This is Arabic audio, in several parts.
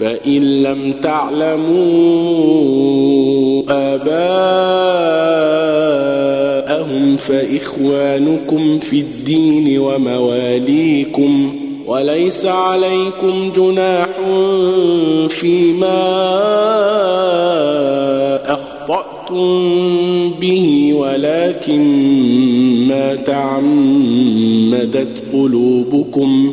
فإن لم تعلموا آباءهم فإخوانكم في الدين ومواليكم وليس عليكم جناح فيما أخطأتم به ولكن ما تعمدت قلوبكم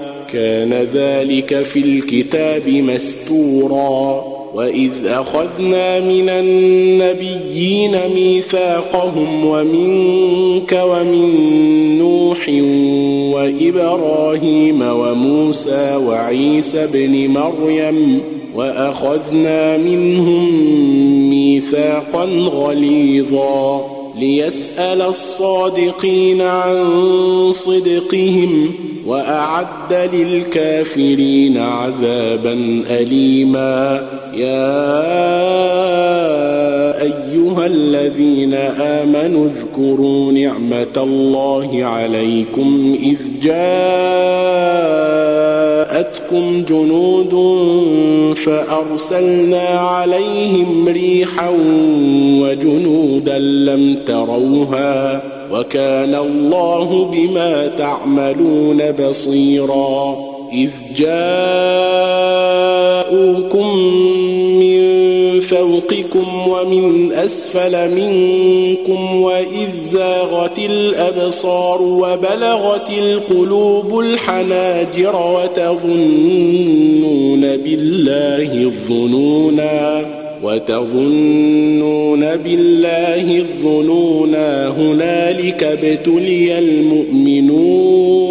كان ذلك في الكتاب مستورا وإذ أخذنا من النبيين ميثاقهم ومنك ومن نوح وإبراهيم وموسى وعيسى ابن مريم وأخذنا منهم ميثاقا غليظا ليسأل الصادقين عن صدقهم وأعد للكافرين عذابا اليما. يا أيها الذين آمنوا اذكروا نعمة الله عليكم إذ جاءتكم جنود فأرسلنا عليهم ريحا وجنودا لم تروها وكان الله بما تعملون بصيرا إذ جاءوكم فوقكم ومن أسفل منكم وإذ زاغت الأبصار وبلغت القلوب الحناجر وتظنون بالله الظنونا وتظنون بالله الظنونا هنالك ابتلي المؤمنون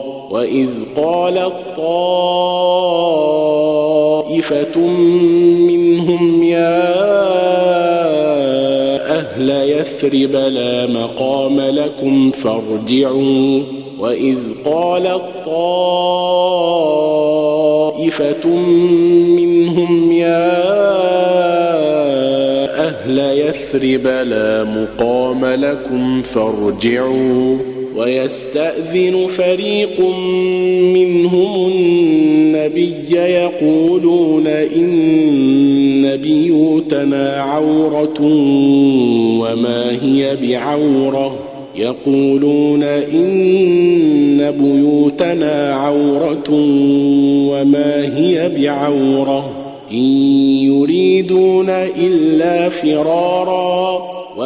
واذ قالت طائفه منهم يا أهل يثرب لا مقام لكم فارجعوا واذ قالت طائفه منهم يا أهل يثرب لا مقام لكم فارجعوا ويستأذن فريق منهم النبي يقولون إن بيوتنا عورة وما هي بعورة. يقولون إن بيوتنا عورة وما هي بعورة. إن يريدون إلا فرارا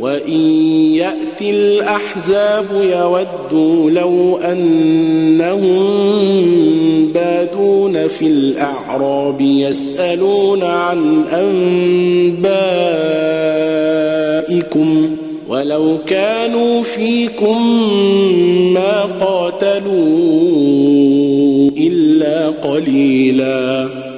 وإن يأتي الأحزاب يودوا لو أنهم بادون في الأعراب يسألون عن أنبائكم ولو كانوا فيكم ما قاتلوا إلا قليلاً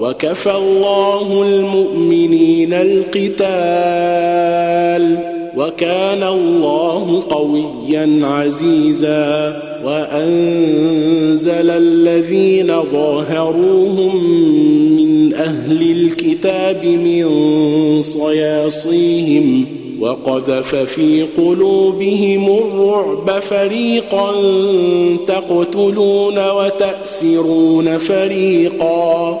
وكفى الله المؤمنين القتال وكان الله قويا عزيزا وأنزل الذين ظاهروهم من أهل الكتاب من صياصيهم وقذف في قلوبهم الرعب فريقا تقتلون وتأسرون فريقا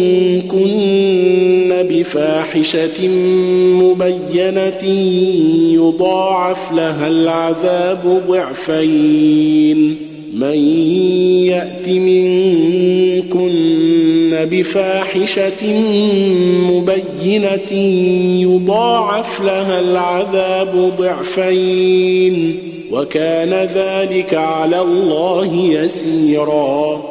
بفاحشة مبينة يضاعف لها العذاب ضعفين. من يأت منكن بفاحشة مبينة يضاعف لها العذاب ضعفين. وكان ذلك على الله يسيرا.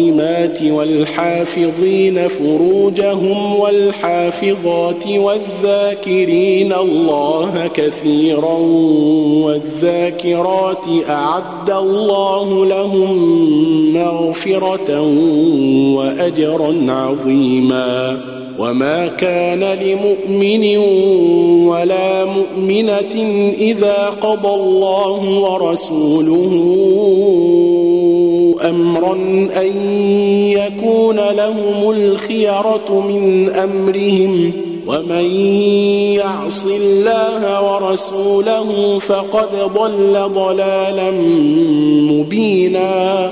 الصائمات والحافظين فروجهم والحافظات والذاكرين الله كثيرا والذاكرات أعد الله لهم مغفرة وأجرا عظيما وما كان لمؤمن ولا مؤمنة إذا قضى الله ورسوله أمرا أن يكون لهم الخيرة من أمرهم ومن يعص الله ورسوله فقد ضل ضلالا مبينا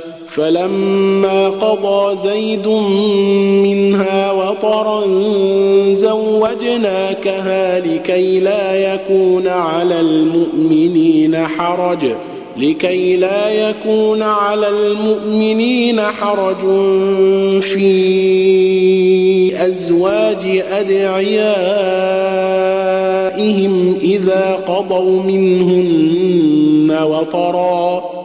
فلما قضى زيد منها وطرا زوجناكها لكي لا يكون على المؤمنين حرج لكي لا يكون على المؤمنين حرج في أزواج أدعيائهم إذا قضوا منهن وطرا.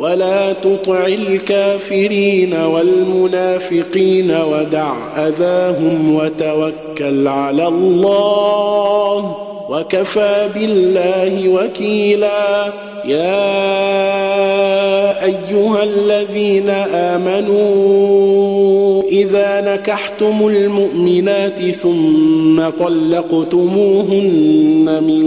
ولا تطع الكافرين والمنافقين ودع أذاهم وتوكل على الله وكفى بالله وكيلا. يا أيها الذين آمنوا إذا نكحتم المؤمنات ثم طلقتموهن من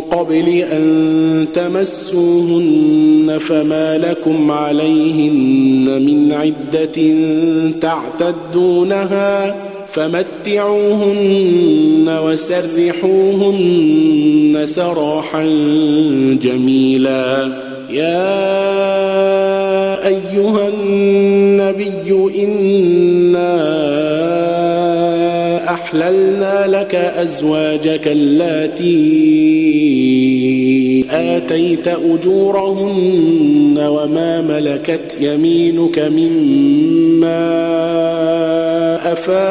قبل أن تمسوهن فما لكم عليهن من عدة تعتدونها فمتعوهن وسرحوهن سراحا جميلا. يا أيها النبي إنا أحللنا لك أزواجك اللاتي آتيت أجورهن وما ملكت يمينك مما أفاء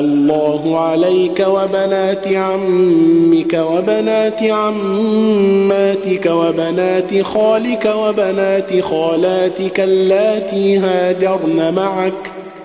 الله عليك وبنات عمك وبنات عماتك وبنات خالك وبنات خالاتك اللاتي هاجرن معك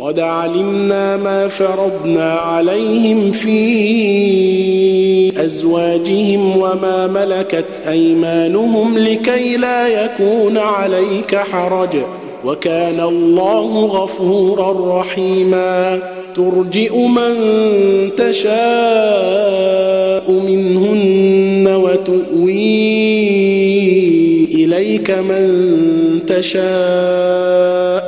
قد علمنا ما فرضنا عليهم في أزواجهم وما ملكت أيمانهم لكي لا يكون عليك حرج. وكان الله غفورا رحيما. ترجئ من تشاء منهن وتؤوي إليك من تشاء.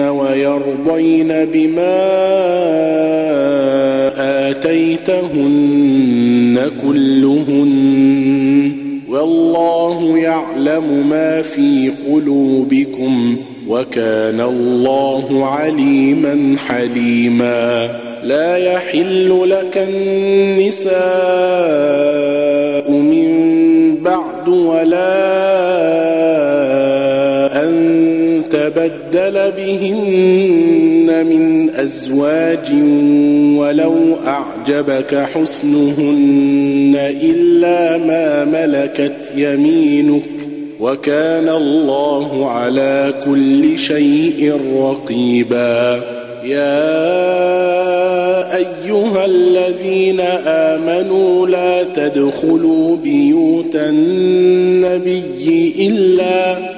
ويرضين بما آتيتهن كلهن. والله يعلم ما في قلوبكم وكان الله عليما حليما. لا يحل لك النساء من بعد ولا أن تبدل بهن من أزواج ولو أعجبك حسنهن إلا ما ملكت يمينك وكان الله على كل شيء رقيبا. يا أيها الذين آمنوا لا تدخلوا بيوت النبي إلا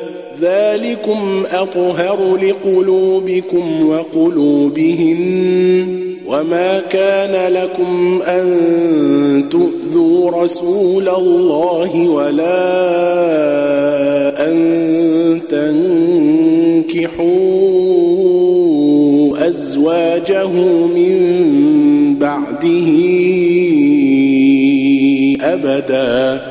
ذلكم أطهر لقلوبكم وقلوبهن وما كان لكم أن تؤذوا رسول الله ولا أن تنكحوا أزواجه من بعده أبدا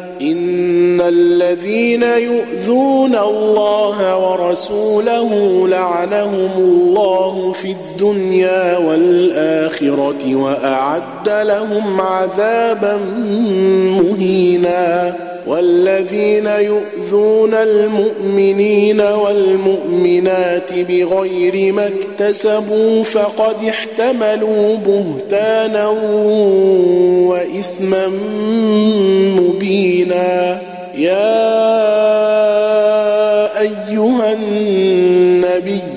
إن الذين يؤذون الله ورسوله لعنهم الله في الدنيا والآخرة وأعد لهم عذابا مهينا. والذين يؤذون المؤمنين والمؤمنات بغير ما اكتسبوا فقد احتملوا بهتانا وإثما مبينا. يا أيها النبي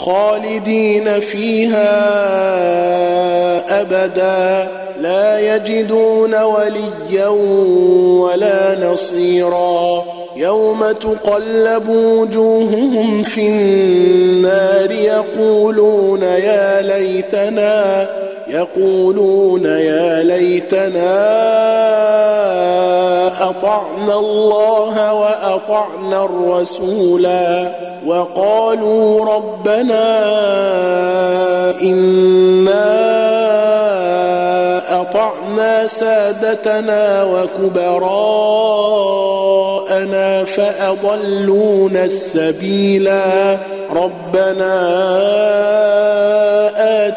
خالدين فيها أبدا لا يجدون وليا ولا نصيرا. يوم تقلب وجوههم في النار يقولون يا ليتنا يقولون يا ليتنا أطعنا الله وأطعنا الرسولا وقالوا ربنا إنا أطعنا سادتنا وكبراءنا فأضلونا السبيلا ربنا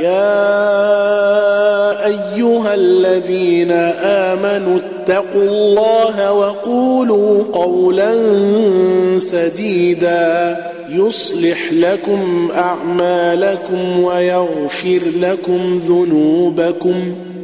يا أيها الذين آمنوا اتقوا الله وقولوا قولا سديدا يصلح لكم أعمالكم ويغفر لكم ذنوبكم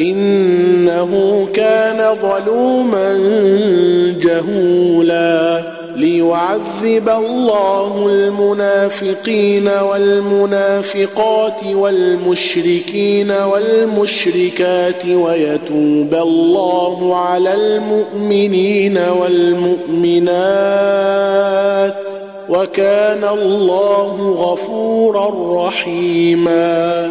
إنه كان ظلوما جهولا ليعذب الله المنافقين والمنافقات والمشركين والمشركات ويتوب الله على المؤمنين والمؤمنات وكان الله غفورا رحيما